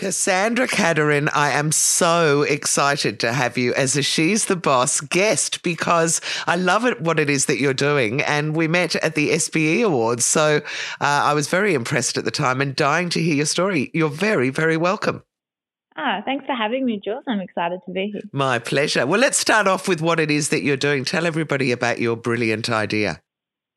Cassandra Cadorin, I am so excited to have you as a She's the Boss guest because I love it what it is that you're doing. And we met at the SBE Awards. So uh, I was very impressed at the time and dying to hear your story. You're very, very welcome. Ah, thanks for having me, Jules. I'm excited to be here. My pleasure. Well, let's start off with what it is that you're doing. Tell everybody about your brilliant idea.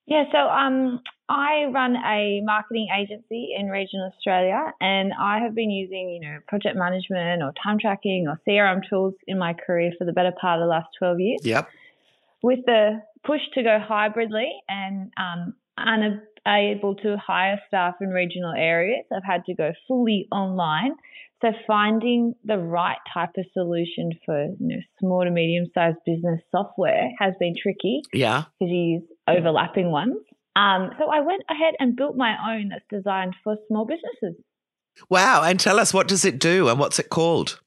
Yeah, so um, I run a marketing agency in regional Australia, and I have been using, you know, project management or time tracking or CRM tools in my career for the better part of the last 12 years. Yep. With the push to go hybridly and um, unable to hire staff in regional areas, I've had to go fully online. So finding the right type of solution for you know small to medium sized business software has been tricky. Yeah. Because you use overlapping ones. Um, so I went ahead and built my own that's designed for small businesses. Wow. And tell us what does it do and what's it called?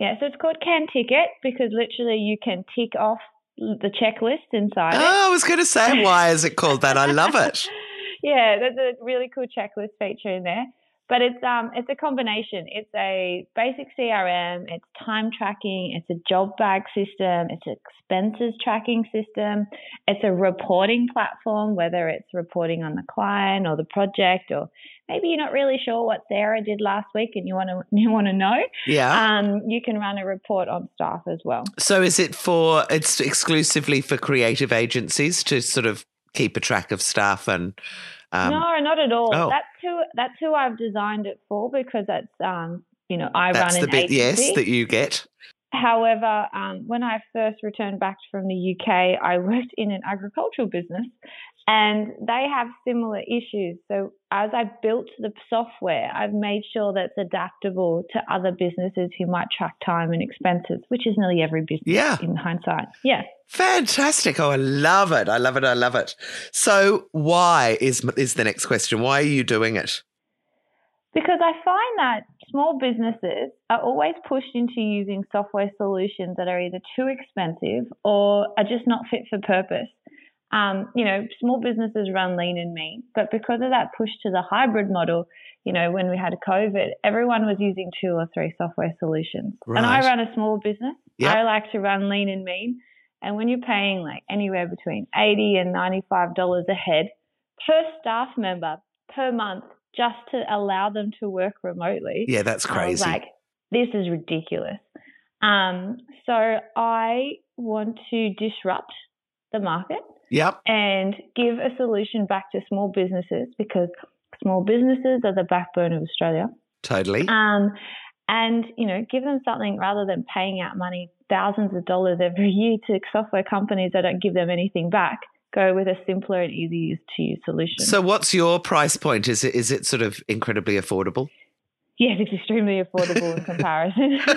Yeah, so it's called CanTicket because literally you can tick off the checklist inside. Oh, it. I was going to say, why is it called that? I love it. yeah, there's a really cool checklist feature in there. But it's um it's a combination. It's a basic CRM, it's time tracking, it's a job bag system, it's an expenses tracking system, it's a reporting platform, whether it's reporting on the client or the project or maybe you're not really sure what Sarah did last week and you want to you want to know. Yeah. Um, you can run a report on staff as well. So is it for it's exclusively for creative agencies to sort of keep a track of staff and um, no, not at all. Oh. That's who that's who I've designed it for because that's um, you know I that's run the an bit, agency. yes that you get. However, um, when I first returned back from the UK, I worked in an agricultural business, and they have similar issues. So as I built the software, I've made sure that it's adaptable to other businesses who might track time and expenses, which is nearly every business yeah. in hindsight. Yeah. Fantastic. Oh, I love it. I love it. I love it. So why is is the next question? Why are you doing it? Because I find that small businesses are always pushed into using software solutions that are either too expensive or are just not fit for purpose. Um, you know, small businesses run lean and mean, but because of that push to the hybrid model, you know, when we had COVID, everyone was using two or three software solutions. Right. And I run a small business. Yep. I like to run lean and mean. And when you're paying like anywhere between 80 and $95 a head per staff member per month just to allow them to work remotely. Yeah, that's crazy. like, this is ridiculous. Um, so I want to disrupt the market. Yep. And give a solution back to small businesses because small businesses are the backbone of Australia. Totally. Um, and you know, give them something rather than paying out money, thousands of dollars every year to software companies that don't give them anything back. Go with a simpler and easy to use solution. So, what's your price point? Is it is it sort of incredibly affordable? Yes, it's extremely affordable in comparison.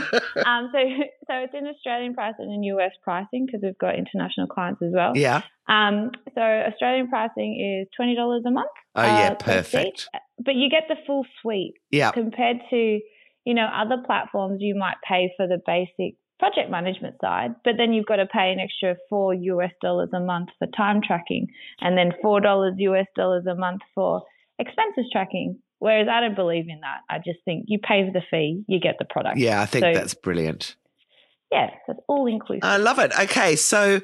um, so, so it's in Australian price and in US pricing because we've got international clients as well. Yeah. Um, so Australian pricing is twenty dollars a month. Oh yeah, uh, per perfect. But you get the full suite. Yeah. Compared to, you know, other platforms, you might pay for the basic project management side, but then you've got to pay an extra four US dollars a month for time tracking, and then four dollars US dollars a month for expenses tracking. Whereas I don't believe in that. I just think you pay for the fee, you get the product. Yeah, I think So- that's brilliant. Yeah, that's all inclusive. I love it. Okay, so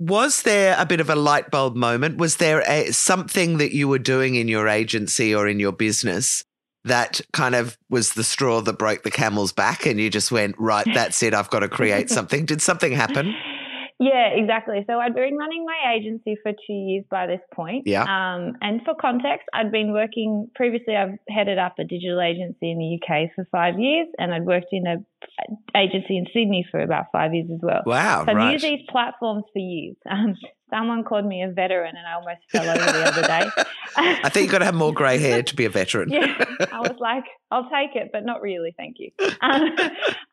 was there a bit of a light bulb moment? Was there a, something that you were doing in your agency or in your business that kind of was the straw that broke the camel's back and you just went, right, that's it, I've got to create something? Did something happen? Yeah, exactly. So I'd been running my agency for two years by this point. Yeah. Um, and for context, I'd been working previously. I've headed up a digital agency in the UK for five years, and I'd worked in a agency in Sydney for about five years as well. Wow, so I've right. used these platforms for years. Um, someone called me a veteran, and I almost fell over the other day. I think you've got to have more grey hair to be a veteran. yeah, I was like, I'll take it, but not really, thank you. Um,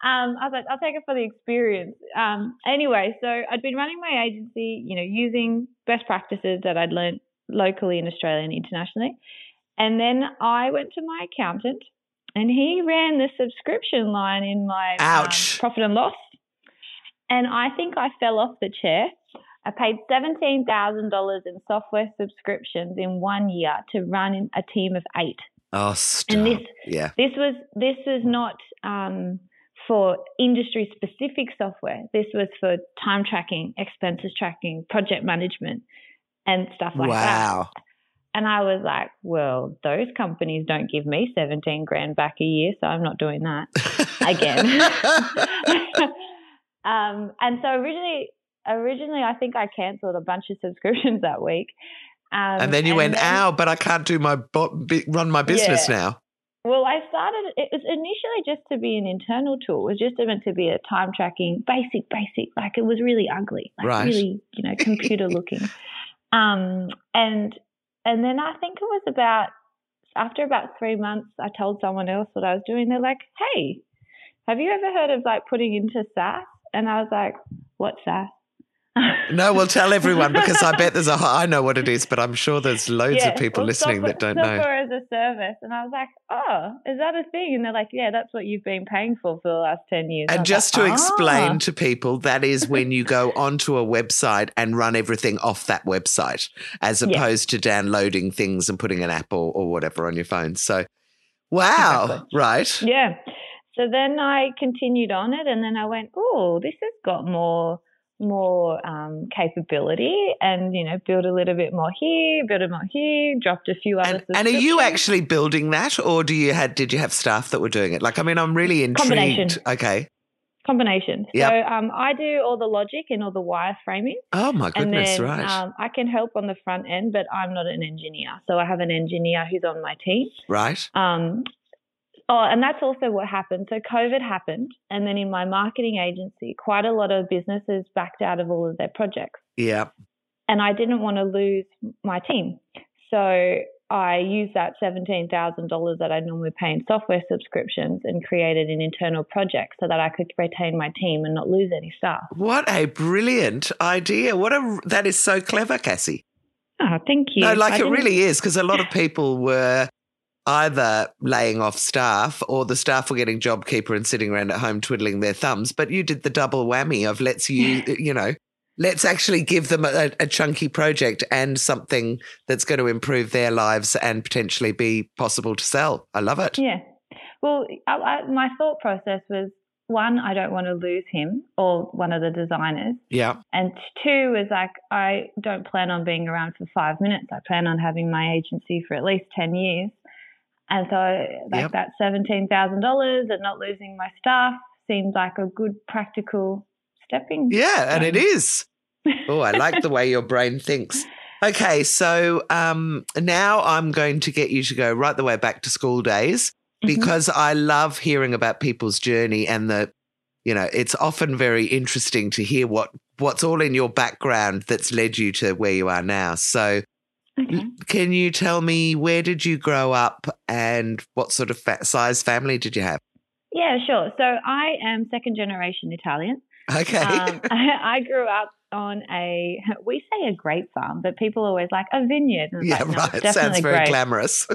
um, I was like, I'll take it for the experience. Um, anyway, so I'd been running my agency, you know, using best practices that I'd learned locally in Australia and internationally. And then I went to my accountant and he ran the subscription line in my um, profit and loss. And I think I fell off the chair. I paid $17,000 in software subscriptions in one year to run a team of eight. Oh, stop. And this yeah. this was this is not um, for industry specific software. This was for time tracking, expenses tracking, project management, and stuff like that. wow. And I was like, well, those companies don't give me 17 grand back a year, so I'm not doing that again. um, and so originally, originally, I think I cancelled a bunch of subscriptions that week. Um, and then you went, then- ow, but I can't do my bo- run my business Yeah. now. Well, I started. It was initially just to be an internal tool. It was just meant to be a time tracking, basic, basic. Like it was really ugly, like Right. really, you know, computer looking. Um, and and then I think it was about after about three months, I told someone else what I was doing. They're like, "Hey, have you ever heard of like putting into SaaS?" And I was like, "What's SaaS?" No, we'll tell everyone because I bet there's a. I know what it is, but I'm sure there's loads Yeah, of people well, listening software, that don't know. software as a service. And I was like, oh, is that a thing? And they're like, yeah, that's what you've been paying for for the last 10 years. I And just like, to explain "Ah." to people, that is when you go onto a website and run everything off that website, as Yeah. opposed to downloading things and putting an app or, or whatever on your phone. So, wow, Exactly. right. Yeah. So then I continued on it and then I went, oh, this has got more more um, capability and you know build a little bit more here build a more here dropped a few other And, and are you actually building that, or do you had did you have staff that were doing it? Like, I mean, I'm really intrigued. Combination. Okay. combination Yep. so um, i do all the logic and all the wireframing Oh my and goodness, then right, um, I can help on the front end, but I'm not an engineer. So I have an engineer who's on my team. right. Um, oh, and that's also what happened. So COVID happened, and then in my marketing agency, quite a lot of businesses backed out of all of their projects, Yeah. and I didn't want to lose my team. So I used that seventeen thousand dollars that I normally pay in software subscriptions and created an internal project so that I could retain my team and not lose any staff. What a brilliant idea! What a that is so clever, Cassie. Oh, thank you. No, I like it didn't- really is because a lot of people were either laying off staff or the staff were getting JobKeeper and sitting around at home twiddling their thumbs. But you did the double whammy of let's you you know let's actually give them a, a chunky project and something that's going to improve their lives and potentially be possible to sell. I love it. Yeah. Well, I, I, my thought process was one, I don't want to lose him or one of the designers. Yeah. And two is like, I don't plan on being around for five minutes. I plan on having my agency for at least 10 years. And so, like Yep. that $17,000 and not losing my staff seemed like a good practical stepping. Yeah, and it is. Oh, I like the way your brain thinks. Okay, so um, now I'm going to get you to go right the way back to school days Mhm. because I love hearing about people's journey and the, you know, it's often very interesting to hear what what's all in your background that's led you to where you are now. So, Okay. can you tell me where did you grow up and what sort of size family did you have? Yeah, sure. So I am second generation Italian. Okay. Um, I grew up on a we say a grape farm, but people always like a vineyard. Yeah, like, no, right. Sounds very grape. glamorous.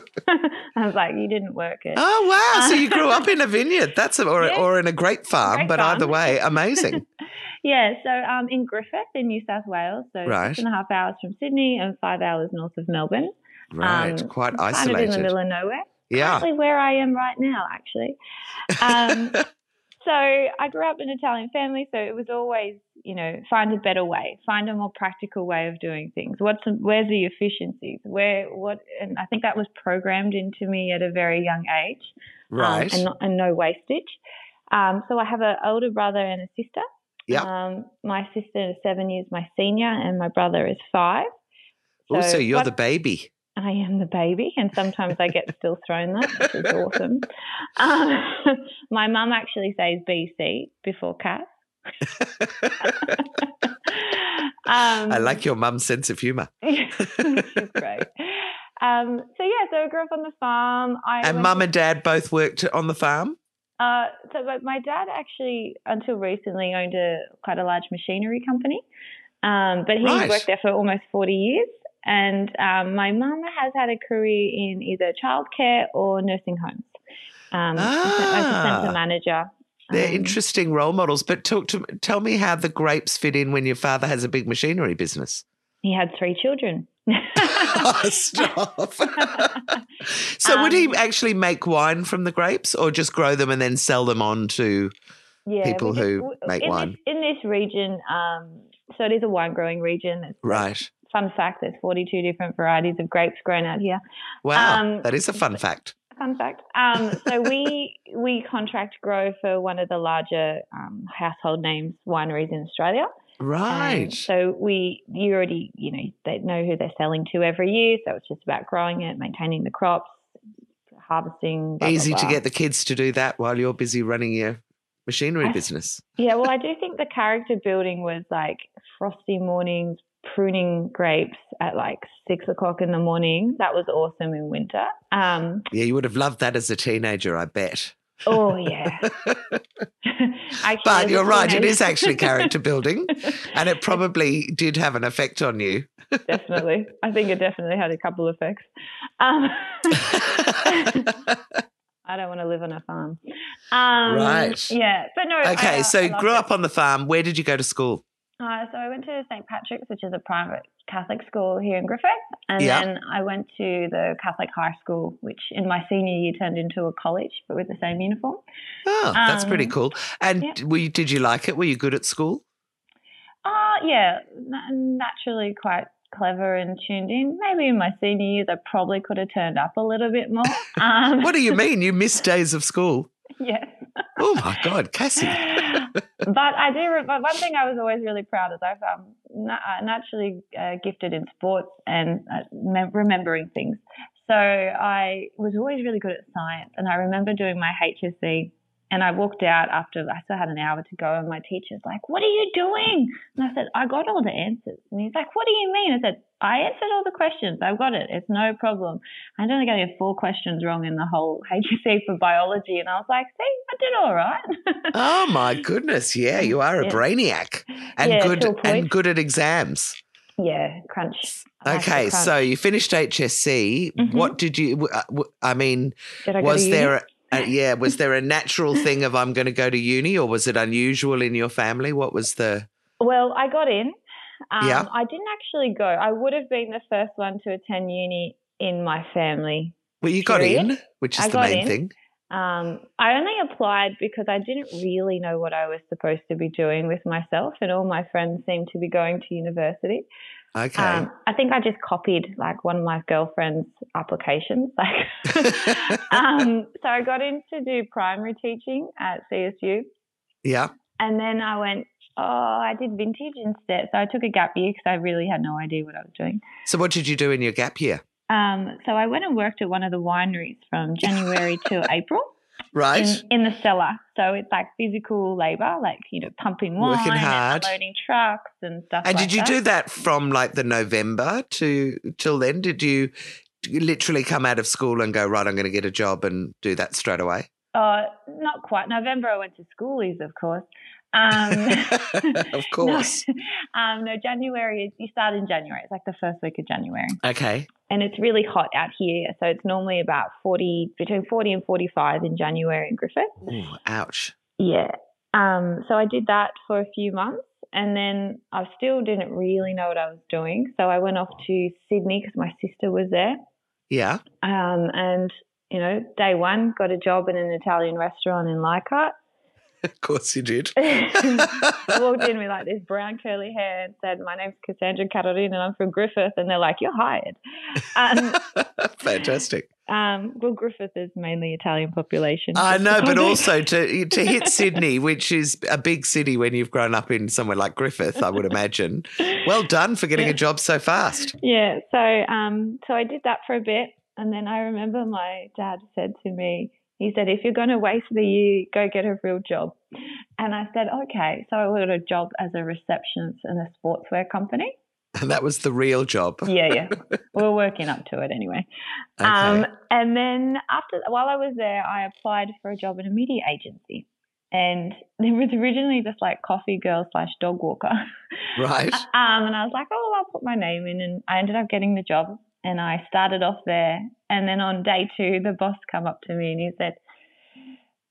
I was like, you didn't work it. Oh wow! So you grew up in a vineyard. That's a, or Yeah. or in a grape farm. Grape but farm. either way, amazing. Yeah, so um, in Griffith in New South Wales, so Right. six and a half hours from Sydney and five hours north of Melbourne. Right, Um, quite Kind of in the middle of nowhere. Yeah. Currently where I am right now, actually. Um, so I grew up in an Italian family, so it was always, you know, find a better way, find a more practical way of doing things. What's where's the efficiencies? Where what? And I think that was programmed into me at a very young age, um, right. and, not, and no wastage. Um, so I have an older brother and a sister. Yep. Um, my sister is seven years my senior, and my brother is five. also, you're what- the baby. I am the baby, and sometimes I get still thrown that, which is awesome. Um, my mum actually says BC before cat. um, I like your mum's sense of humour. she's great. Um, so yeah, so I grew up on the farm. I and mum and dad both worked on the farm. Uh, so my dad actually, until recently, owned a quite a large machinery company, um, but he right. worked there for almost forty years. And um, my mum has had a career in either childcare or nursing homes. Um, ah. as a manager. They're um, interesting role models. But talk to tell me how the grapes fit in when your father has a big machinery business. He had three children. stop. so, um, would he um, actually make wine from the grapes, or just grow them and then sell them on to yeah, people just, who make in wine? This, in this region, um, so it is a wine growing region. It's right. Fun fact: there's 42 different varieties of grapes grown out here. Wow, um, that is a fun fact. Fun fact. Um, so we we contract grow for one of the larger um, household names wineries in Australia. Right. And so we, you already, you know, they know who they're selling to every year. So it's just about growing it, maintaining the crops, harvesting. Blah, Easy blah, blah. to get the kids to do that while you're busy running your machinery I, business. Yeah, well, I do think the character building was like frosty mornings, pruning grapes at like six o'clock in the morning. That was awesome in winter. Um, yeah, you would have loved that as a teenager, I bet. Oh yeah. but you're right; it is actually character building, and it probably did have an effect on you. definitely, I think it definitely had a couple of effects. Um, I don't want to live on a farm. Um, right. Yeah, but no. Okay, I, so I grew up on the farm. Where did you go to school? Uh, so I went to St. Patrick's, which is a private Catholic school here in Griffith, and yeah. then I went to the Catholic high school, which in my senior year turned into a college, but with the same uniform. Oh, that's um, pretty cool. And yeah. were you, did you like it? Were you good at school? Uh, yeah, naturally quite clever and tuned in. Maybe in my senior years, I probably could have turned up a little bit more. Um, what do you mean? You missed days of school? Yes. oh my God, Cassie. But I do. But one thing I was always really proud is I'm um, uh, naturally uh, gifted in sports and uh, remembering things. So I was always really good at science, and I remember doing my HSC and I walked out after I still had an hour to go, and my teacher's like, "What are you doing?" And I said, "I got all the answers." And he's like, "What do you mean?" I said, "I answered all the questions. I've got it. It's no problem." I only got four questions wrong in the whole HSC for biology, and I was like, "See, I did all right." oh my goodness! Yeah, you are a yeah. brainiac and yeah, good and good at exams. Yeah, crunch. okay, crunch. so you finished HSC. Mm-hmm. What did you? Uh, I mean, I was there? Uh, yeah, was there a natural thing of I'm going to go to uni, or was it unusual in your family? What was the? Well, I got in. Um, yeah. I didn't actually go. I would have been the first one to attend uni in my family. Well, you period. got in, which is I the main in. thing. Um, I only applied because I didn't really know what I was supposed to be doing with myself, and all my friends seemed to be going to university. Okay. Um, I think I just copied like one of my girlfriend's applications. Like, um, so I got in to do primary teaching at CSU. Yeah. And then I went, oh, I did vintage instead. So I took a gap year because I really had no idea what I was doing. So what did you do in your gap year? Um, so I went and worked at one of the wineries from January to April. Right. In, in, the cellar. So it's like physical labor, like, you know, pumping wine Working hard. and loading trucks and stuff And like did you that. do that from like the November to till then? Did you literally come out of school and go, right, I'm going to get a job and do that straight away? Uh, not quite. November, I went to schoolies, of course. Um, of course. No, um, no, January, you start in January. It's like the first week of January. Okay. And it's really hot out here. So it's normally about 40, between 40 and 45 in January in Griffith. Ooh, ouch. Yeah. Um, so I did that for a few months and then I still didn't really know what I was doing. So I went off to Sydney because my sister was there. Yeah. Um, and, you know, day one, got a job in an Italian restaurant in Leichhardt of course you did. I walked in with like this brown curly hair and said, "My name's Cassandra Carolina and I'm from Griffith," and they're like, "You're hired." Um, Fantastic. Um, well, Griffith is mainly Italian population. I know, but also to to hit Sydney, which is a big city when you've grown up in somewhere like Griffith, I would imagine. Well done for getting Yeah. a job so fast. Yeah, so um, so I did that for a bit, and then I remember my dad said to me, he said, "If you're going to waste the year, go get a real job." And I said, "Okay." So I got a job as a receptionist in a sportswear company. And that was the real job. Yeah, yeah, we we're working up to it anyway. Okay. Um, and then after, while I was there, I applied for a job in a media agency, and it was originally just like coffee girl slash dog walker. right. Um, and I was like, oh, I'll put my name in, and I ended up getting the job. And I started off there, and then on day two, the boss come up to me and he said,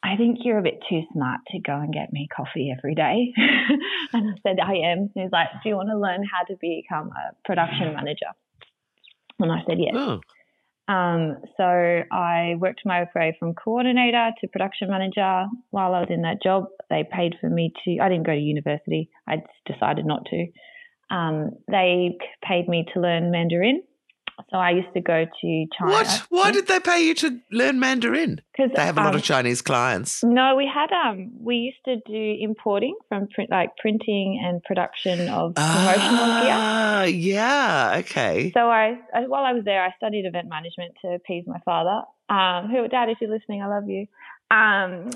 "I think you're a bit too smart to go and get me coffee every day." and I said, "I am." He's like, "Do you want to learn how to become a production manager?" And I said, "Yes." Oh, Um, so I worked my way from coordinator to production manager. While I was in that job, they paid for me to. I didn't go to university. I decided not to. Um, they paid me to learn Mandarin. So I used to go to China. what? Why did they pay you to learn Mandarin? Because They have a lot of Chinese clients. No, we had um we used to do importing from print like printing and production of promotional gear. Ah, yeah. Okay. So I, I while I was there, I studied event management to appease my father. Um, who, Dad, if you're listening, I love you. Um,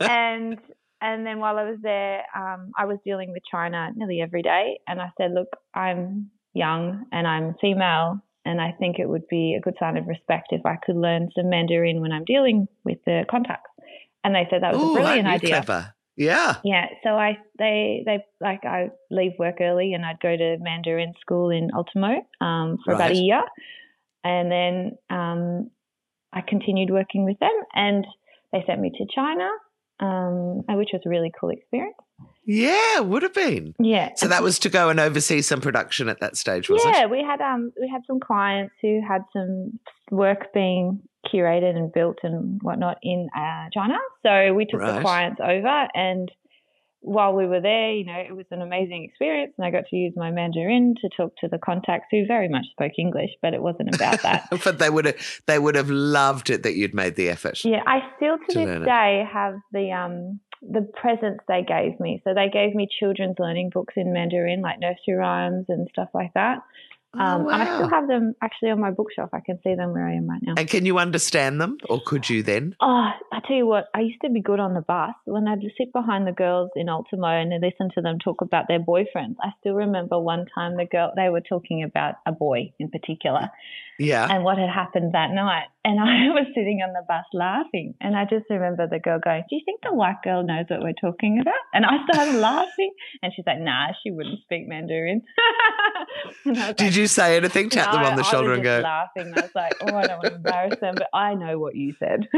and and then while I was there, um, I was dealing with China nearly every day. And I said, look, I'm young and I'm female, and I think it would be a good sign of respect if I could learn some Mandarin when I'm dealing with the contacts. And they said that was Ooh, a brilliant idea. Clever. Yeah. Yeah, so I they they like I leave work early and I'd go to Mandarin school in Ultimo um, for about a year, and then um, I continued working with them, and they sent me to China, um, which was a really cool experience. Yeah, would have been. Yeah. So that was to go and oversee some production at that stage, was yeah, it? Yeah, we had um we had some clients who had some work being curated and built and whatnot in uh, China. So we took Right. the clients over, and while we were there, you know, it was an amazing experience, and I got to use my Mandarin to talk to the contacts who very much spoke English, but it wasn't about that. but they would have they would have loved it that you'd made the effort. Yeah, I still to To this it. day have the um the presents they gave me. So they gave me children's learning books in Mandarin, like nursery rhymes and stuff like that. Um, oh, And I still have them actually on my bookshelf. I can see them where I am right now. And can you understand them, or could you then? Oh, I tell you what, I used to be good on the bus when I'd sit behind the girls in Ultimo and listen to them talk about their boyfriends. I still remember one time the girl they were talking about a boy in particular Yeah. and what had happened that night. And I was sitting on the bus laughing. And I just remember the girl going, Do you think the white girl knows what we're talking about? And I started laughing. And she's like, Nah, she wouldn't speak Mandarin. and I was Did like, you say anything? Tap them on the I shoulder and go. laughing. I was like, Oh, I don't want to embarrass them, but I know what you said.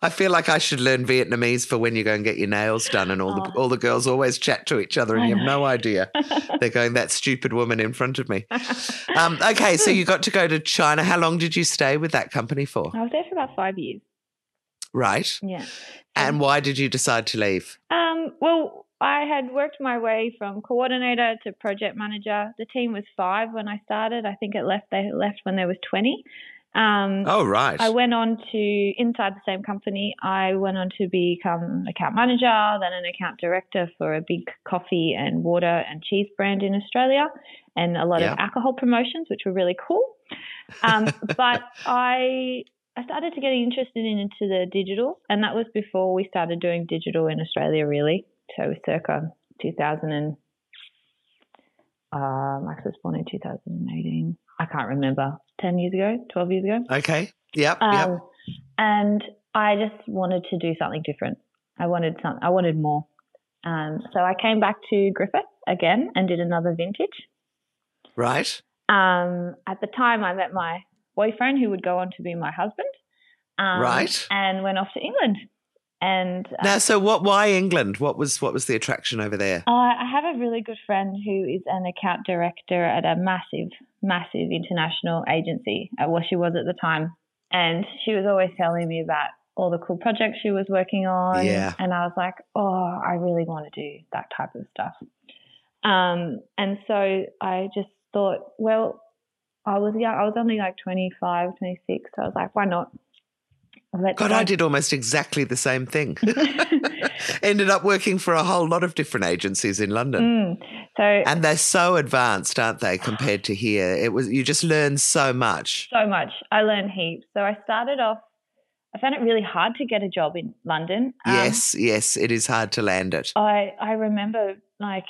I feel like I should learn Vietnamese for when you go and get your nails done, and all the Oh. all the girls always chat to each other, and I you have no idea. They're going that stupid woman in front of me. Um, okay, so you got to go to China. How long did you stay with that company for? I was there for about five years. Right, Yeah. and why did you decide to leave? Um, well, I had worked my way from coordinator to project manager. The team was five when I started. I think it left. They left when there was twenty. Um, Oh, right. I went on to inside the same company. I went on to become account manager, then an account director for a big coffee and water and cheese brand in Australia, and a lot Yeah. of alcohol promotions, which were really cool. Um, but I I started to get interested in into the digital, and that was before we started doing digital in Australia, really. So circa 2000 and uh, Max was born in 2018. I can't remember. 10 years ago, 12 years ago. okay. Yep. Um, yep. And I just wanted to do something different. I wanted some. I wanted more. Um, so I came back to Griffith again and did another vintage. Right. Um, at the time, I met my boyfriend, who would go on to be my husband. Um, Right. And went off to England. And uh, Now, so what? Why England? What was what was the attraction over there? Uh, I have a really good friend who is an account director at a massive, massive international agency, uh, well, she was at the time. And she was always telling me about all the cool projects she was working on. Yeah. And I was like, oh, I really want to do that type of stuff. Um, and so I just thought, well, I was young. I was only like 25, 26. So I was like, why not? God, I did almost exactly the same thing. Ended up working for a whole lot of different agencies in London. Mm. So And they're so advanced, aren't they, compared to here? It was you just learn so much. so much. I learned heaps. So I started off. I found it really hard to get a job in London. Um, yes, yes, it is hard to land it. I I remember like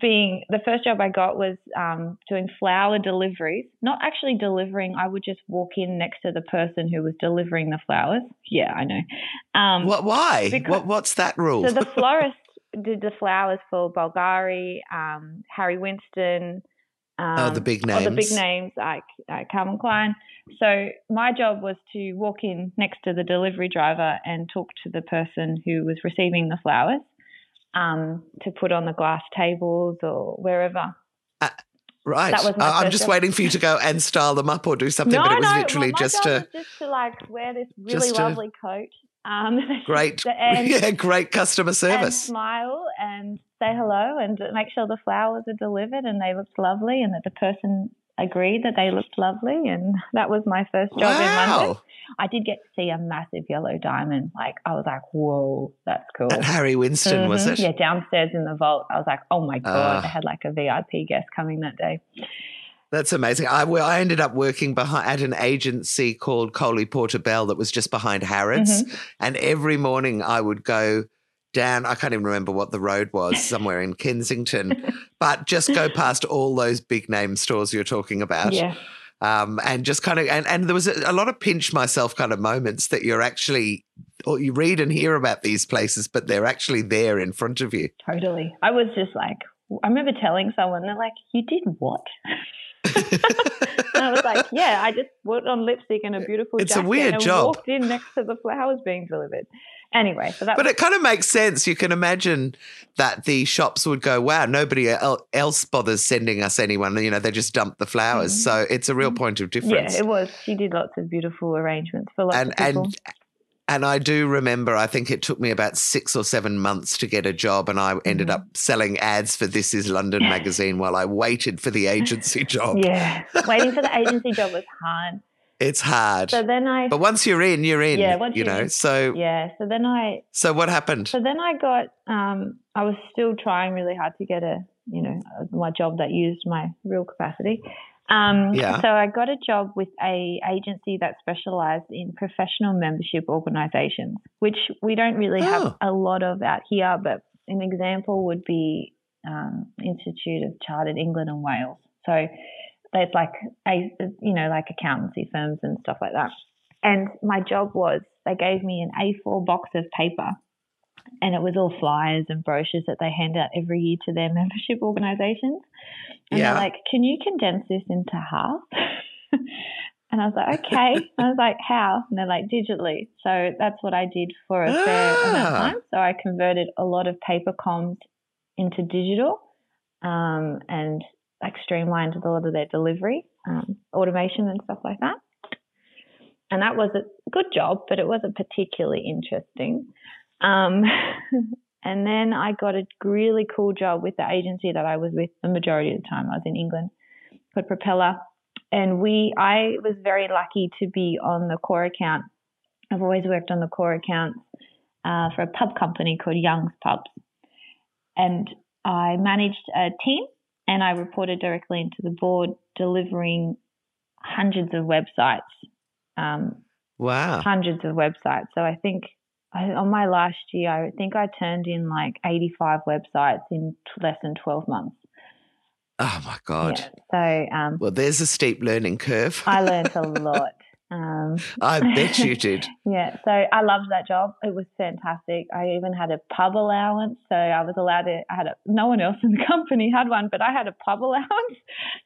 being the first job I got was um, doing flower deliveries. Not actually delivering. I would just walk in next to the person who was delivering the flowers. Yeah, I know. Um, What? Why? because- what? What's that rule? So the florist did the flowers for Bulgari, um, Harry Winston. Um, Oh, the big all the big names. names like uh, Calvin Klein. So my job was to walk in next to the delivery driver and talk to the person who was receiving the flowers um, to put on the glass tables or wherever. right. that was my I- I'm just job. waiting for you to go and style them up or do something, no, but it was no, literally well, my just job a was just to like wear this really to- lovely coat. Um, great, and, yeah, great customer and service. smile and say hello and make sure the flowers are delivered and they looked lovely and that the person agreed that they looked lovely and that was my first job in London. I did get to see a massive yellow diamond. Like I was like, whoa, that's cool. At Harry Winston, was Mhm. it? Yeah, downstairs in the vault. I was like, oh my god, Ah. they had like a VIP guest coming that day. That's amazing. I, well, I ended up working behind at an agency called Coley Porter Bell that was just behind Harrods, Mm-hmm. and every morning I would go down. I can't even remember what the road was, somewhere in Kensington, but just go past all those big name stores you're talking about. Yeah, um, and just kind of and, and there was a, a lot of pinch myself kind of moments that you're actually or you read and hear about these places but they're actually there in front of you totally. I was just like, I remember telling someone, they're like, you did what? And I was like, yeah, I just put on lipstick and a beautiful It's a jacket weird and job. walked in next to the flowers being delivered. Anyway, so that but it kind of makes sense you can imagine that the shops would go wow nobody else bothers sending us anyone you know they just dump the flowers Mhm. so it's a real point of difference. yeah, it was. She did lots of beautiful arrangements for lots and of people. and and I do remember I think it took me about 6 or 7 months to get a job and I ended Mhm. up selling ads for This Is London magazine while I waited for the agency job yeah, waiting for the agency job was hard. It's hard. So then I, but once you're in, you're in. Yeah, once you you're know. in. So yeah. So then I, so what happened? so then I got. Um, I was still trying really hard to get a, you know, my job that used my real capacity. Um, Yeah. So I got a job with a agency that specialised in professional membership organisations, which we don't really Oh. have a lot of out here. But an example would be um, Institute of Chartered England and Wales. So there's like a, you know, like accountancy firms and stuff like that. And my job was they gave me an A4 box of paper and it was all flyers and brochures that they hand out every year to their membership organizations. And Yeah. they're like, can you condense this into half? and I was like, okay. I was like, how? And they're like, digitally. So that's what I did for a fair amount of Ah. time. So I converted a lot of paper comms into digital um, and like streamlined a lot of their delivery, um, automation and stuff like that. And that was a good job, but it wasn't particularly interesting. Um, and then I got a really cool job with the agency that I was with the majority of the time. I was in England, called Propeller, and we. I was very lucky to be on the core account. I've always worked on the core accounts uh, for a pub company called Young's Pubs, and I managed a team and I reported directly into the board, delivering hundreds of websites. Um, wow. hundreds of websites. So I think I, on my last year, I think I turned in like 85 websites in t- less than 12 months. Oh my god. Yeah. So um, Well, there's a steep learning curve. I learned a lot. Um, I bet you did. yeah. So I loved that job. It was fantastic. I even had a pub allowance. So I was allowed to, I had a, no one else in the company had one, but I had a pub allowance.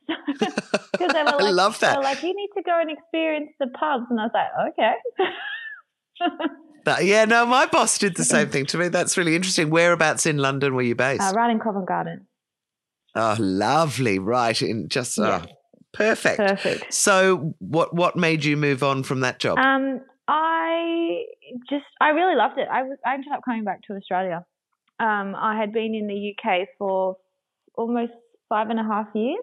Because they were I like, love they that. were like, you need to go and experience the pubs. And I was like, okay. That- yeah, no, my boss did the same thing to me. That's really interesting. Whereabouts in London were you based? uh, right in Covent Garden. oh, lovely. Right. In just Yeah. oh, perfect. Perfect. So what what made you move on from that job? Um, I just I really loved it. I was I ended up coming back to Australia. Um, I had been in the UK for almost five and a half years.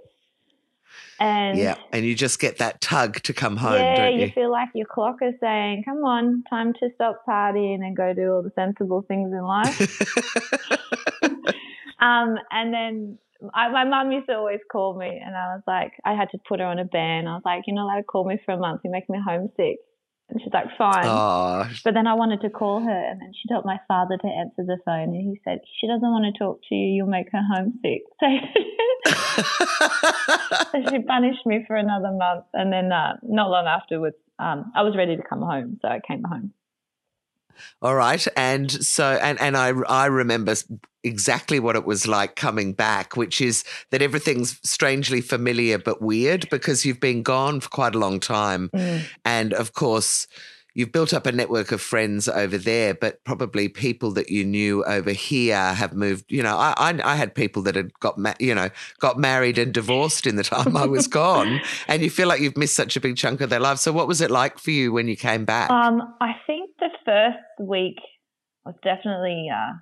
And yeah, and you just get that tug to come home, yeah, don't you? you feel like your clock is saying, "Come on, time to stop partying and go do all the sensible things in life." um, and then I, my mum used to always call me, and I was like, I had to put her on a ban. I was like, "You're not allowed to call me for a month. You make me homesick." And she's like, "Fine." oh, But then I wanted to call her, and then she told my father to answer the phone, and he said, "She doesn't want to talk to you. You'll make her homesick." So, so she punished me for another month, and then uh, not long afterwards, um, I was ready to come home, so I came home. All right, and so and and I I remember exactly what it was like coming back, which is that everything's strangely familiar but weird because you've been gone for quite a long time, Mm. and of course you've built up a network of friends over there, but probably people that you knew over here have moved. You know, I I, I had people that had got ma- you know got married and divorced in the time I was gone, and you feel like you've missed such a big chunk of their life. So what was it like for you when you came back? Um, I think the first week was definitely uh,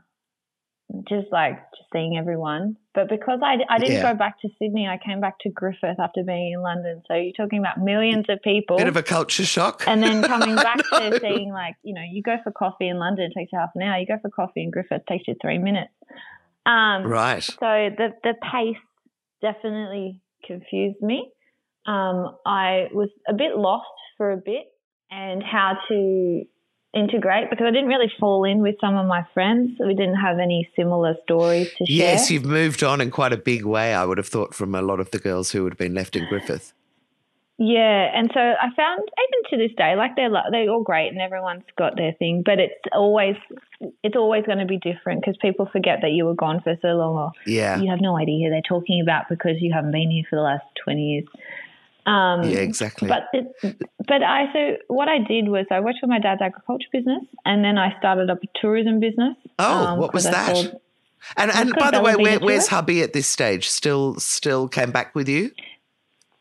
just like just seeing everyone. But because I, I didn't Yeah. go back to Sydney, I came back to Griffith after being in London. So you're talking about millions of people. Bit of a culture shock. and then coming back to seeing like you know you go for coffee in London it takes you half an hour you go for coffee in Griffith it takes you three minutes um, Right. so the the pace definitely confused me um, I was a bit lost for a bit and how to integrate because I didn't really fall in with some of my friends we didn't have any similar stories to share Yes, you've moved on in quite a big way, I would have thought, from a lot of the girls who would have been left in Griffith. Yeah, and so I found even to this day, like they're they're all great and everyone's got their thing, but it's always it's always going to be different because people forget that you were gone for so long, or Yeah. you have no idea who they're talking about because you haven't been here for the last twenty years. Um, Yeah, exactly. But it, but I so what I did was I worked for my dad's agriculture business, and then I started up a tourism business. oh, um, what was that? thought- and and by the way, where, where's hubby at this stage? Still still came back with you?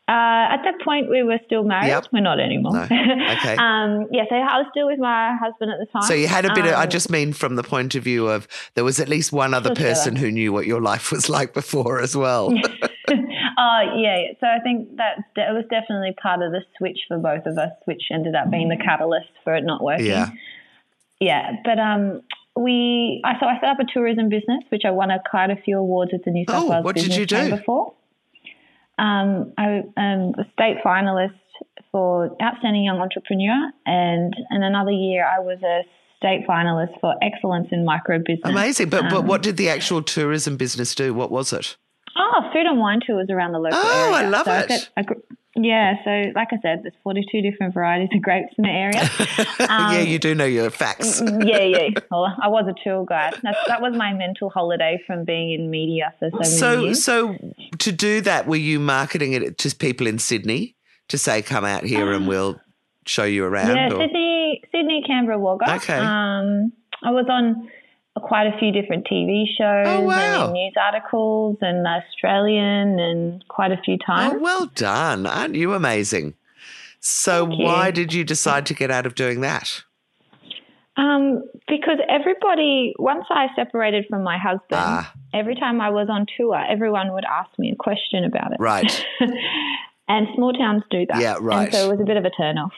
Uh, at that point, we were still married. Yep. We're not anymore. No. Okay. um, yeah, so I was still with my husband at the time. So you had a bit of I Um, just mean from the point of view of there was at least one other Still together. person who knew what your life was like before as well. Oh yeah. So I think that that was definitely part of the switch for both of us, which ended up being the catalyst for it not working. Yeah. Yeah, but um, we I so I set up a tourism business, which I won a quite a few awards at the New South Oh, Wales what did Business you do? For. Um, I am a state finalist for Outstanding Young Entrepreneur, and and another year I was a state finalist for Excellence in Micro Business. Amazing. But but Um, what did the actual tourism business do? What was it? Oh, food and wine tours around the local Oh, area. Oh, I love so it. got a gr- yeah, so like I said, there's 42 different varieties of grapes in the area. yeah, Um, you do know your facts. yeah, yeah. Well, I was a tour guide. That's, that was my mental holiday from being in media for so many So years. so to do that, were you marketing it to people in Sydney to say come out here and we'll show you around? yeah, or- Sydney, Sydney, Canberra, Wagga. Okay. Um, I was on quite a few different TV shows Oh, wow. and news articles and Australian and quite a few times. Oh, well done. Aren't you amazing? So, Thank you. why did you decide to get out of doing that? Um, because everybody, once I separated from my husband, Ah. every time I was on tour, everyone would ask me a question about it. Right. and small towns do that. Yeah, right. And so it was a bit of a turn off.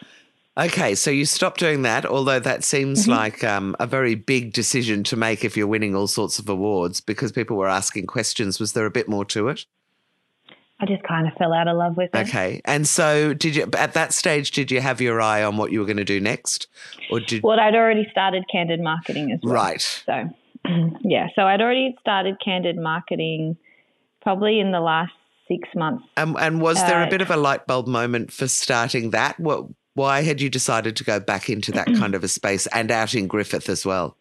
Okay, so you stopped doing that, although that seems Mm-hmm. like um, a very big decision to make if you're winning all sorts of awards because people were asking questions. Was there a bit more to it? I just kind of fell out of love with it. Okay, and so did you at that stage? Did you have your eye on what you were going to do next, or did Well, I'd already started candid marketing as well. right? So, yeah. So I'd already started candid marketing probably in the last six months. And, and was there a Uh, bit of a light bulb moment for starting that? What? Why had you decided to go back into that kind of a space and out in Griffith as well?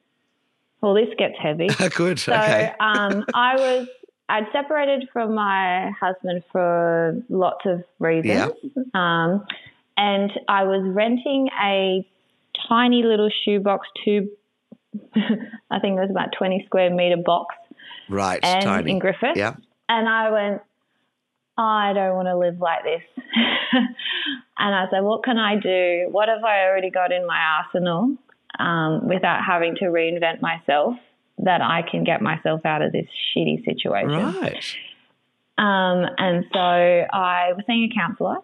Well, this gets heavy. Good. So okay. um, I was I'd separated from my husband for lots of reasons, um, and I was renting a tiny little shoebox two. I think it was about twenty square meter box, Right. and tiny. in Griffith. Yeah. And I went, I don't want to live like this. and I said, what can I do? What have I already got in my arsenal? um, without having to reinvent myself that I can get myself out of this shitty situation. Right. Um, and so I was seeing a counsellor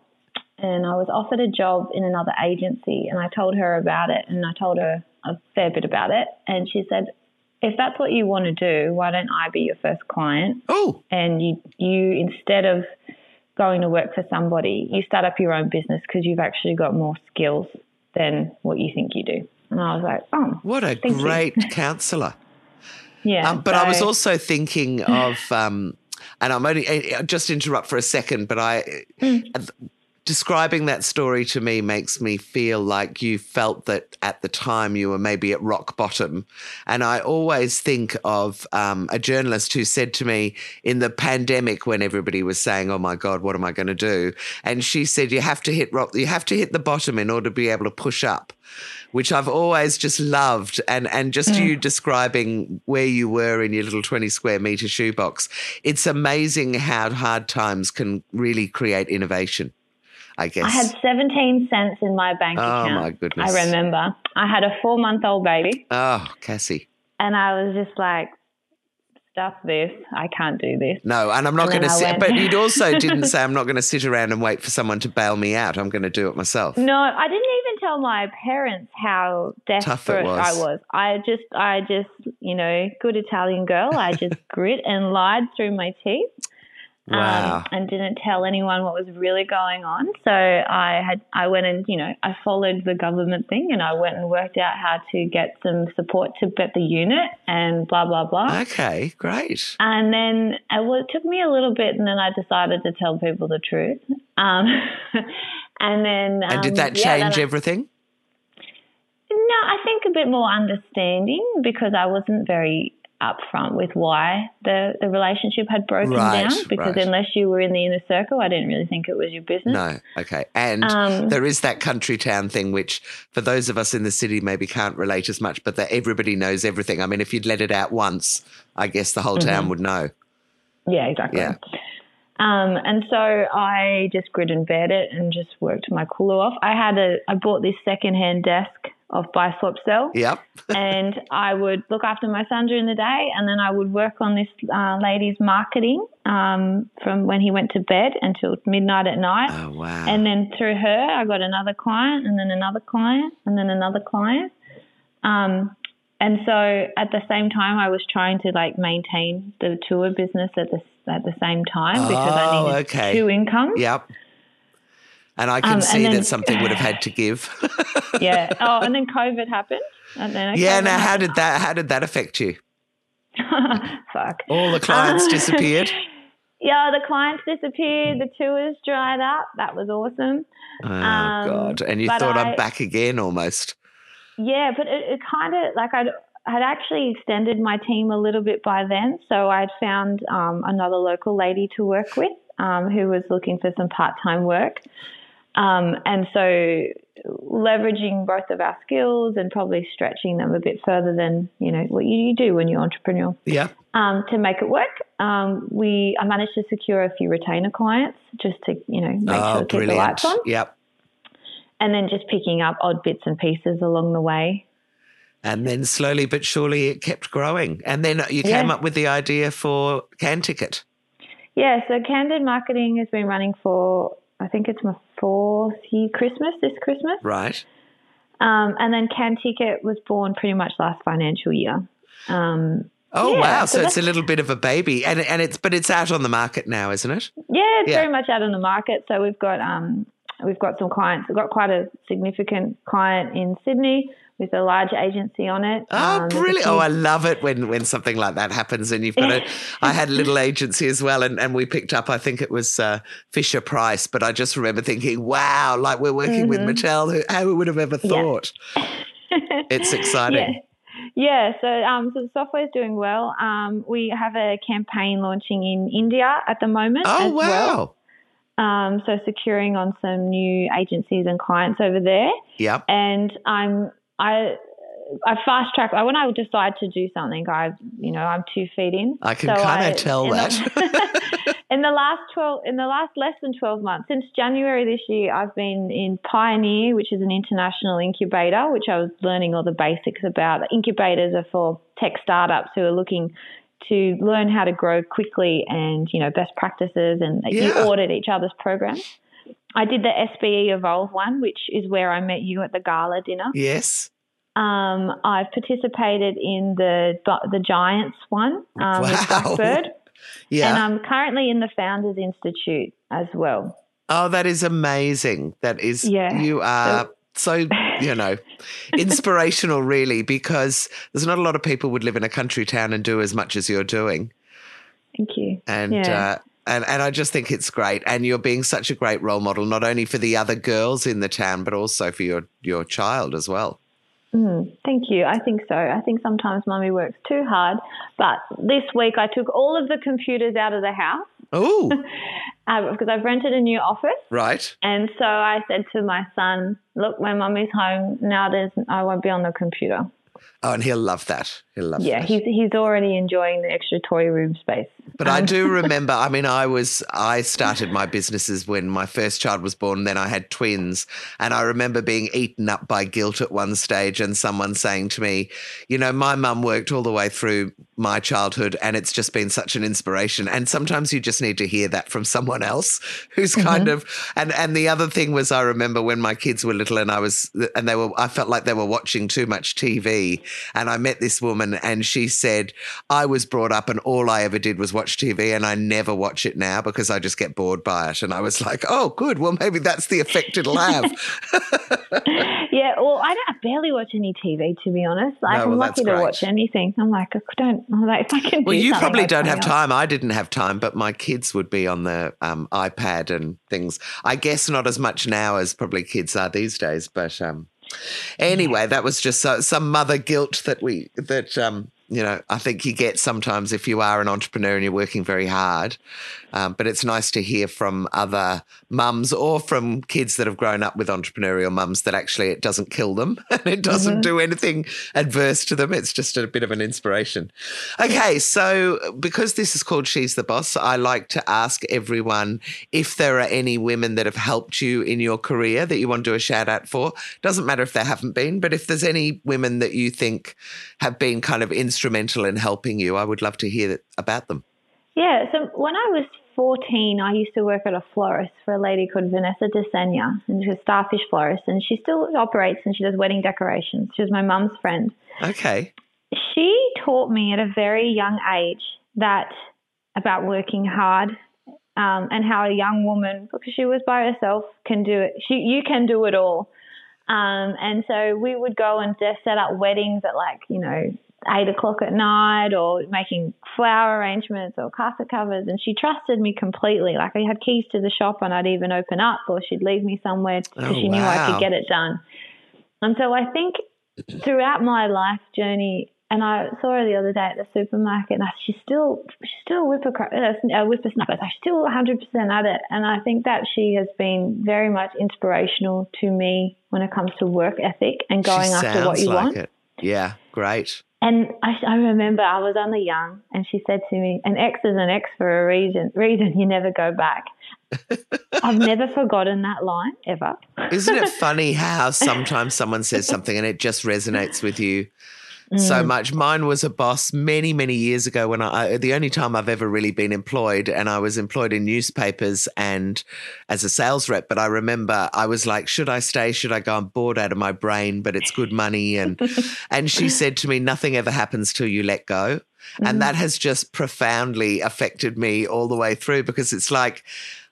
and I was offered a job in another agency and I told her about it and I told her a fair bit about it and she said, if that's what you want to do, why don't I be your first client? Oh. And you, you instead of going to work for somebody, you start up your own business because you've actually got more skills than what you think you do. And I was like, oh, what a great counsellor. Yeah. Um, but so, I was also thinking of, um, and I'm only uh, just interrupt for a second, but I. Mm. Describing that story to me makes me feel like you felt that at the time you were maybe at rock bottom. And I always think of um, a journalist who said to me in the pandemic when everybody was saying, "Oh my God, what am I going to do?" And she said, "You have to hit rock. You have to hit the bottom in order to be able to push up." which I've always just loved. And, and just mm. you describing where you were in your little 20 square meter shoebox, it's amazing how hard times can really create innovation. I guess. I had 17 cents in my bank oh, account. Oh, my goodness. I remember. I had a four month old baby. Oh, Cassie. And I was just like, stuff this. I can't do this. No, and I'm not going to sit. But you also didn't say I'm not going to sit around and wait for someone to bail me out. I'm going to do it myself. No, I didn't even tell my parents how desperate was. I was. I just, I just, you know, good Italian girl. I just grit and lied through my teeth. Um, wow. Um, and didn't tell anyone what was really going on. So I had I went and you know I followed the government thing and I went and worked out how to get some support to get the unit and blah blah blah. Okay, great. And then it, well, it took me a little bit, and then I decided to tell people the truth. Um, and then and did that um, change yeah, everything? No, I think a bit more understanding because I wasn't very upfront with why the, the relationship had broken right, down because right. unless you were in the inner circle, I didn't really think it was your business. No, okay. And um, there is that country town thing, which for those of us in the city maybe can't relate as much, but that everybody knows everything. I mean, if you'd let it out once, I guess the whole town mm-hmm. would know. Yeah, exactly. Yeah. Um, and so I just grit and bared it and just worked my cooler off. I had a, I bought this secondhand desk of buy swap sell. Yep. and I would look after my son during the day, and then I would work on this uh, lady's marketing um, from when he went to bed until midnight at night. Oh wow! And then through her, I got another client, and then another client, and then another client. Um, and so at the same time, I was trying to like maintain the tour business at the at the same time because oh, I needed okay. two incomes. Yep. And I can um, see then, that something would have had to give. yeah. Oh, and then COVID happened. And then yeah. Now, how did that? How did that affect you? Fuck. All the clients disappeared. Yeah, the clients disappeared. The tours dried up. That was awesome. Oh um, God! And you thought I, am back again, almost. Yeah, but it, it kind of like I'd had actually extended my team a little bit by then. So I'd found um, another local lady to work with um, who was looking for some part time work. Um, and so leveraging both of our skills and probably stretching them a bit further than you know what you do when you're entrepreneurial. Yeah. Um, to make it work, um, we I managed to secure a few retainer clients just to you know make oh, sure to keep the lights on. Yep. And then just picking up odd bits and pieces along the way. And then slowly but surely it kept growing. And then you came yeah. up with the idea for CanTicket. Yeah, so Candid Marketing has been running for I think it's my fourth year Christmas this Christmas. Right. Um, and then CanTicket was born pretty much last financial year. Um, oh yeah, wow! So, so it's a little bit of a baby, and and it's but it's out on the market now, isn't it? Yeah, it's yeah. very much out on the market. So we've got um, we've got some clients. We've got quite a significant client in Sydney with a large agency on it. Oh, um, brilliant! Oh, I love it when when something like that happens, and you've got a. I had a little agency as well, and, and we picked up. I think it was uh, Fisher Price, but I just remember thinking, "Wow, like we're working mm-hmm. with Mattel. Who, who would have ever thought?" Yeah. it's exciting. Yeah. Yeah, so um, so the software is doing well. Um, we have a campaign launching in India at the moment. Oh wow! Well. Um, so securing on some new agencies and clients over there. Yep. And I'm I I fast track. When I decide to do something, I you know I'm two feet in. I can so kind of tell that. in the last 12 in the last less than 12 months since january this year i've been in pioneer which is an international incubator which i was learning all the basics about incubators are for tech startups who are looking to learn how to grow quickly and you know best practices and yeah. you audit each other's programs i did the sbe evolve one which is where i met you at the gala dinner yes um, I've participated in the the Giants one um, wow. with Blackbird. Yeah. And I'm currently in the Founders Institute as well. Oh, that is amazing. That is, yeah. you are so, you know, inspirational, really, because there's not a lot of people would live in a country town and do as much as you're doing. Thank you. And, yeah. uh, and, and I just think it's great. And you're being such a great role model, not only for the other girls in the town, but also for your, your child as well. Mm, thank you. I think so. I think sometimes mummy works too hard. But this week I took all of the computers out of the house. Oh. uh, because I've rented a new office. Right. And so I said to my son, look, when mummy's home, now there's, I won't be on the computer. Oh, and he'll love that. He'll love that. yeah, that. he's he's already enjoying the extra toy room space. But um, I do remember. I mean, I was I started my businesses when my first child was born. Then I had twins, and I remember being eaten up by guilt at one stage, and someone saying to me, "You know, my mum worked all the way through my childhood, and it's just been such an inspiration." And sometimes you just need to hear that from someone else who's mm-hmm. kind of. And and the other thing was, I remember when my kids were little, and I was, and they were, I felt like they were watching too much TV, and I met this woman, and she said, "I was brought up, and all I ever did was watch TV, and I never watch it now because I just get bored by it." And I was like, "Oh, good. Well, maybe that's the effect it'll have." yeah. Well, I, don't, I barely watch any TV to be honest. Like, no, well, I'm lucky to watch anything. I'm like, I don't. I'm like, if I can. Well, you probably don't have time. I didn't have time, but my kids would be on the um, iPad and things. I guess not as much now as probably kids are these days, but um, Anyway, that was just so, some mother guilt that we that um, you know, I think you get sometimes if you are an entrepreneur and you're working very hard. Um, but it's nice to hear from other mums or from kids that have grown up with entrepreneurial mums that actually it doesn't kill them and it doesn't mm-hmm. do anything adverse to them. It's just a bit of an inspiration. Okay, so because this is called She's the Boss, I like to ask everyone if there are any women that have helped you in your career that you want to do a shout out for. Doesn't matter if there haven't been, but if there's any women that you think have been kind of in instrumental in helping you. I would love to hear about them. Yeah, so when I was 14, I used to work at a florist for a lady called Vanessa DeSenya, and she's a starfish florist, and she still operates and she does wedding decorations. She was my mum's friend. Okay. She taught me at a very young age that about working hard um, and how a young woman, because she was by herself, can do it. She, you can do it all. Um, and so we would go and just set up weddings at like, you know, eight o'clock at night or making flower arrangements or carpet covers. And she trusted me completely. Like I had keys to the shop and I'd even open up or she'd leave me somewhere because oh, she knew. I could get it done. And so I think throughout my life journey, and I saw her the other day at the supermarket, and she's still she's still a whipper uh, whippersnapper. She's still 100 percent at it, and I think that she has been very much inspirational to me when it comes to work ethic and going after what you like want. It. Yeah, great. And I, I, remember I was only young, and she said to me, "An X is an X for a reason. Reason you never go back." I've never forgotten that line ever. Isn't it funny how sometimes someone says something and it just resonates with you so mm. much. Mine was a boss many, many years ago when I, the only time I've ever really been employed, and I was employed in newspapers and as a sales rep. But I remember I was like, should I stay? Should I go? I'm bored out of my brain, but it's good money. And, and she said to me, nothing ever happens till you let go. And mm-hmm. that has just profoundly affected me all the way through because it's like,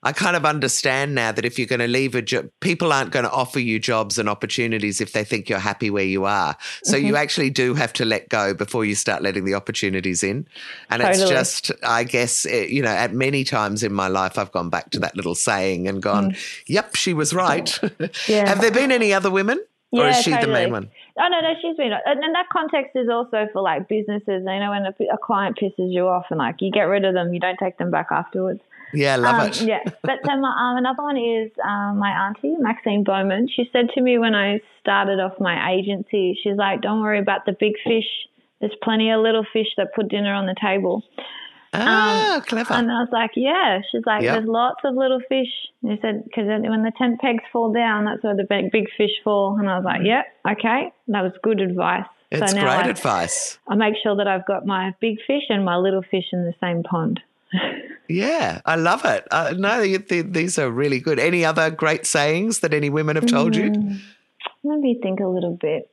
I kind of understand now that if you're going to leave a job, people aren't going to offer you jobs and opportunities if they think you're happy where you are. So mm-hmm. you actually do have to let go before you start letting the opportunities in. And totally. it's just, I guess, it, eh, you know, at many times in my life, I've gone back to that little saying and gone, mm. yep, she was right. Yeah. have there been any other women? Yeah, or is she totally. the main one? Oh no, no, she's been, and, and that context is also for like businesses. You know, when a, a, client pisses you off, and like you get rid of them, you don't take them back afterwards. Yeah, love um, it. Yeah, but then my, um, another one is um, my auntie Maxine Bowman. She said to me when I started off my agency, she's like, "Don't worry about the big fish. There's plenty of little fish that put dinner on the table." Ah, um, clever. And I was like, yeah. She's like, yep. there's lots of little fish. And he said, because when the tent pegs fall down, that's where the big, big fish fall. And I was like, yeah, okay. That was good advice. It's so great I, advice. I make sure that I've got my big fish and my little fish in the same pond. Yeah, I love it. Uh, no, these are really good. Any other great sayings that any women have told mm, you? Let me think a little bit.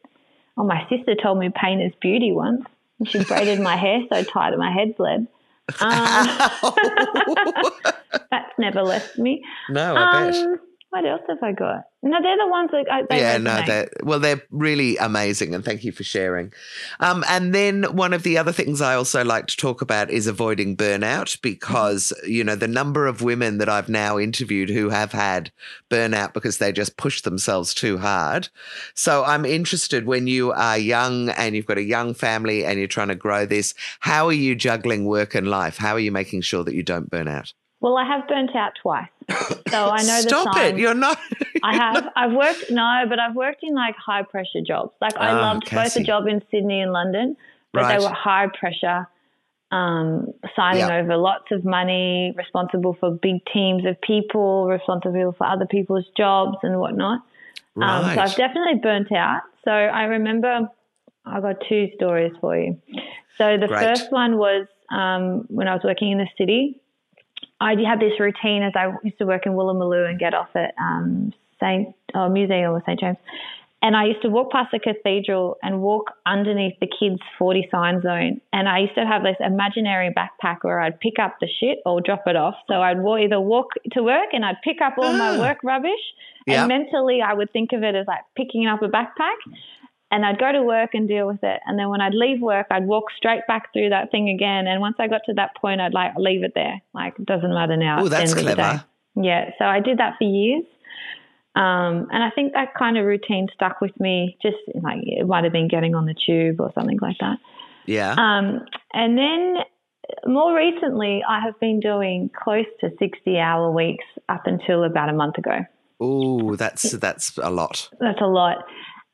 Oh, my sister told me pain is beauty once. She braided my hair so tight that my head bled. Um, that's never left me. No, I um, bet. What else have I got? No, they're the ones that I, yeah, no, they're well, they're really amazing, and thank you for sharing. Um, and then one of the other things I also like to talk about is avoiding burnout, because you know the number of women that I've now interviewed who have had burnout because they just push themselves too hard. So I'm interested when you are young and you've got a young family and you're trying to grow this. How are you juggling work and life? How are you making sure that you don't burn out? Well, I have burnt out twice. So I know Stop the signs. it. You're not. I have. I've worked, no, but I've worked in like high pressure jobs. Like I oh, loved both a job in Sydney and London, but right. they were high pressure, um, signing yep. over lots of money, responsible for big teams of people, responsible for other people's jobs and whatnot. Right. Um, so I've definitely burnt out. So I remember I got two stories for you. So the Great. first one was um, when I was working in the city. I had this routine as I used to work in Woolloomooloo and get off at um, Saint oh, Museum or St James. And I used to walk past the cathedral and walk underneath the kids' 40 sign zone. And I used to have this imaginary backpack where I'd pick up the shit or drop it off. So I'd either walk to work and I'd pick up all my work rubbish. Yep. And mentally, I would think of it as like picking up a backpack and I'd go to work and deal with it. And then when I'd leave work, I'd walk straight back through that thing again. And once I got to that point, I'd like leave it there. Like it doesn't matter now. Oh, that's clever. Yeah. So I did that for years. Um, and I think that kind of routine stuck with me. Just like it might have been getting on the tube or something like that. Yeah. Um, and then more recently, I have been doing close to 60 hour weeks up until about a month ago. Oh, that's that's a lot. That's a lot.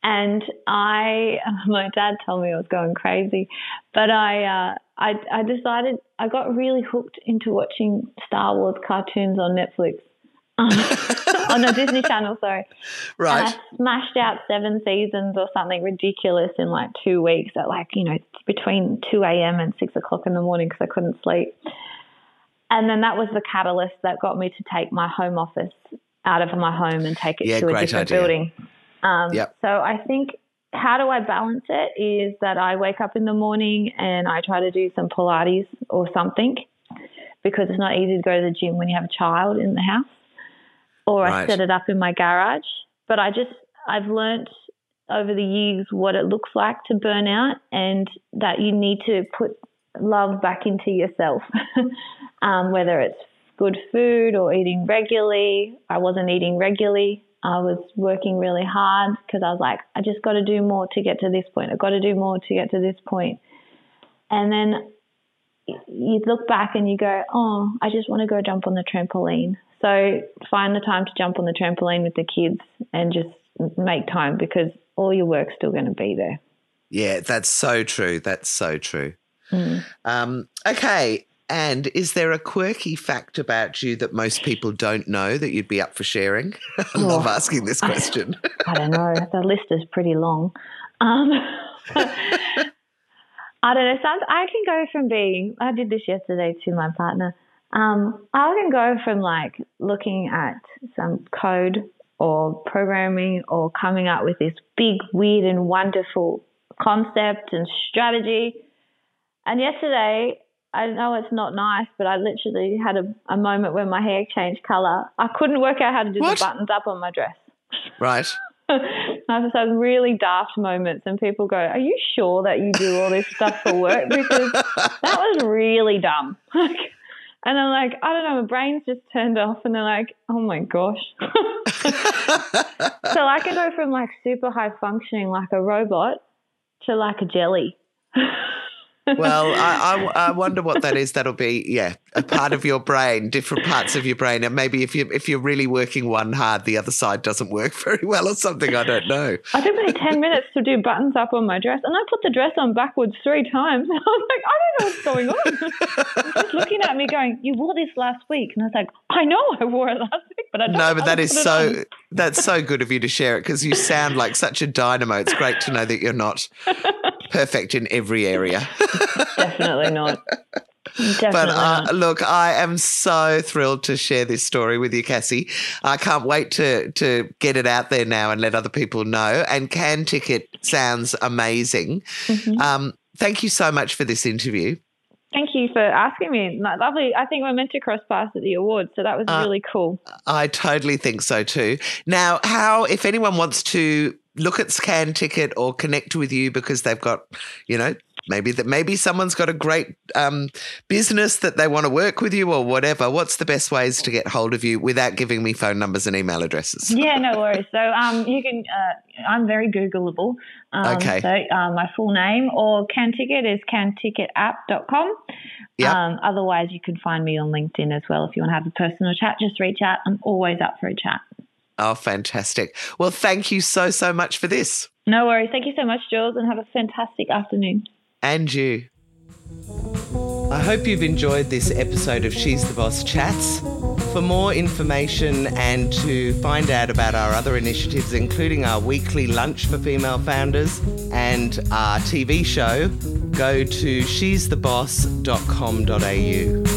And I, my dad told me I was going crazy, but I, uh, I, I decided I got really hooked into watching Star Wars cartoons on Netflix. On the Disney Channel, sorry. Right. And I smashed out seven seasons or something ridiculous in like two weeks at like, you know, between 2 a.m. and 6 o'clock in the morning because I couldn't sleep. And then that was the catalyst that got me to take my home office out of my home and take it yeah, to a different idea. building. Um, yep. So I think how do I balance it is that I wake up in the morning and I try to do some Pilates or something because it's not easy to go to the gym when you have a child in the house. Or right. I set it up in my garage. But I just, I've learnt over the years what it looks like to burn out and that you need to put love back into yourself, um, whether it's good food or eating regularly. I wasn't eating regularly. I was working really hard because I was like, I just got to do more to get to this point. I've got to do more to get to this point. And then you look back and you go, oh, I just want to go jump on the trampoline. So find the time to jump on the trampoline with the kids and just make time because all your work's still going to be there. Yeah, that's so true. That's so true. Mm. Um, okay. And is there a quirky fact about you that most people don't know that you'd be up for sharing? I oh, love asking this question. I, I, don't know. The list is pretty long. Um, I don't know. Some, I can go from being, I did this yesterday to my partner. Um, I can go from like looking at some code or programming or coming up with this big, weird, and wonderful concept and strategy. And yesterday, I know it's not nice, but I literally had a, a moment where my hair changed color. I couldn't work out how to do what? the buttons up on my dress. Right. I've had some really daft moments, and people go, "Are you sure that you do all this stuff for work?" Because that was really dumb. and I'm like, I don't know, my brain's just turned off, and they're like, "Oh my gosh." so I can go from like super high functioning, like a robot, to like a jelly. Well, I, I, I, wonder what that is. That'll be yeah, a part of your brain, different parts of your brain, and maybe if you if you're really working one hard, the other side doesn't work very well or something. I don't know. I took me ten minutes to do buttons up on my dress, and I put the dress on backwards three times. I was like, I don't know what's going on. just looking at me, going, "You wore this last week," and I was like, "I know I wore it last week, but I don't." No, but that is so that's so good of you to share it because you sound like such a dynamo. It's great to know that you're not perfect in every area. Definitely not. Definitely but uh, look, I am so thrilled to share this story with you, Cassie. I can't wait to to get it out there now and let other people know. And CanTicket sounds amazing. Mm-hmm. Um, thank you so much for this interview. Thank you for asking me. Lovely. I think we're meant to cross paths at the awards, so that was uh, really cool. I totally think so too. Now, how if anyone wants to look at CanTicket or connect with you because they've got, you know, maybe that maybe someone's got a great um, business that they want to work with you or whatever. What's the best ways to get hold of you without giving me phone numbers and email addresses? Yeah, no worries. So um, you can. Uh, I'm very Googleable. Um, okay. So uh, my full name or CanTicket is canticketapp.com. Yeah. Um, otherwise, you can find me on LinkedIn as well. If you want to have a personal chat, just reach out. I'm always up for a chat. Oh, fantastic. Well, thank you so, so much for this. No worries. Thank you so much, Jules, and have a fantastic afternoon. And you. I hope you've enjoyed this episode of She's the Boss Chats. For more information and to find out about our other initiatives, including our weekly lunch for female founders and our TV show, go to she'stheboss.com.au.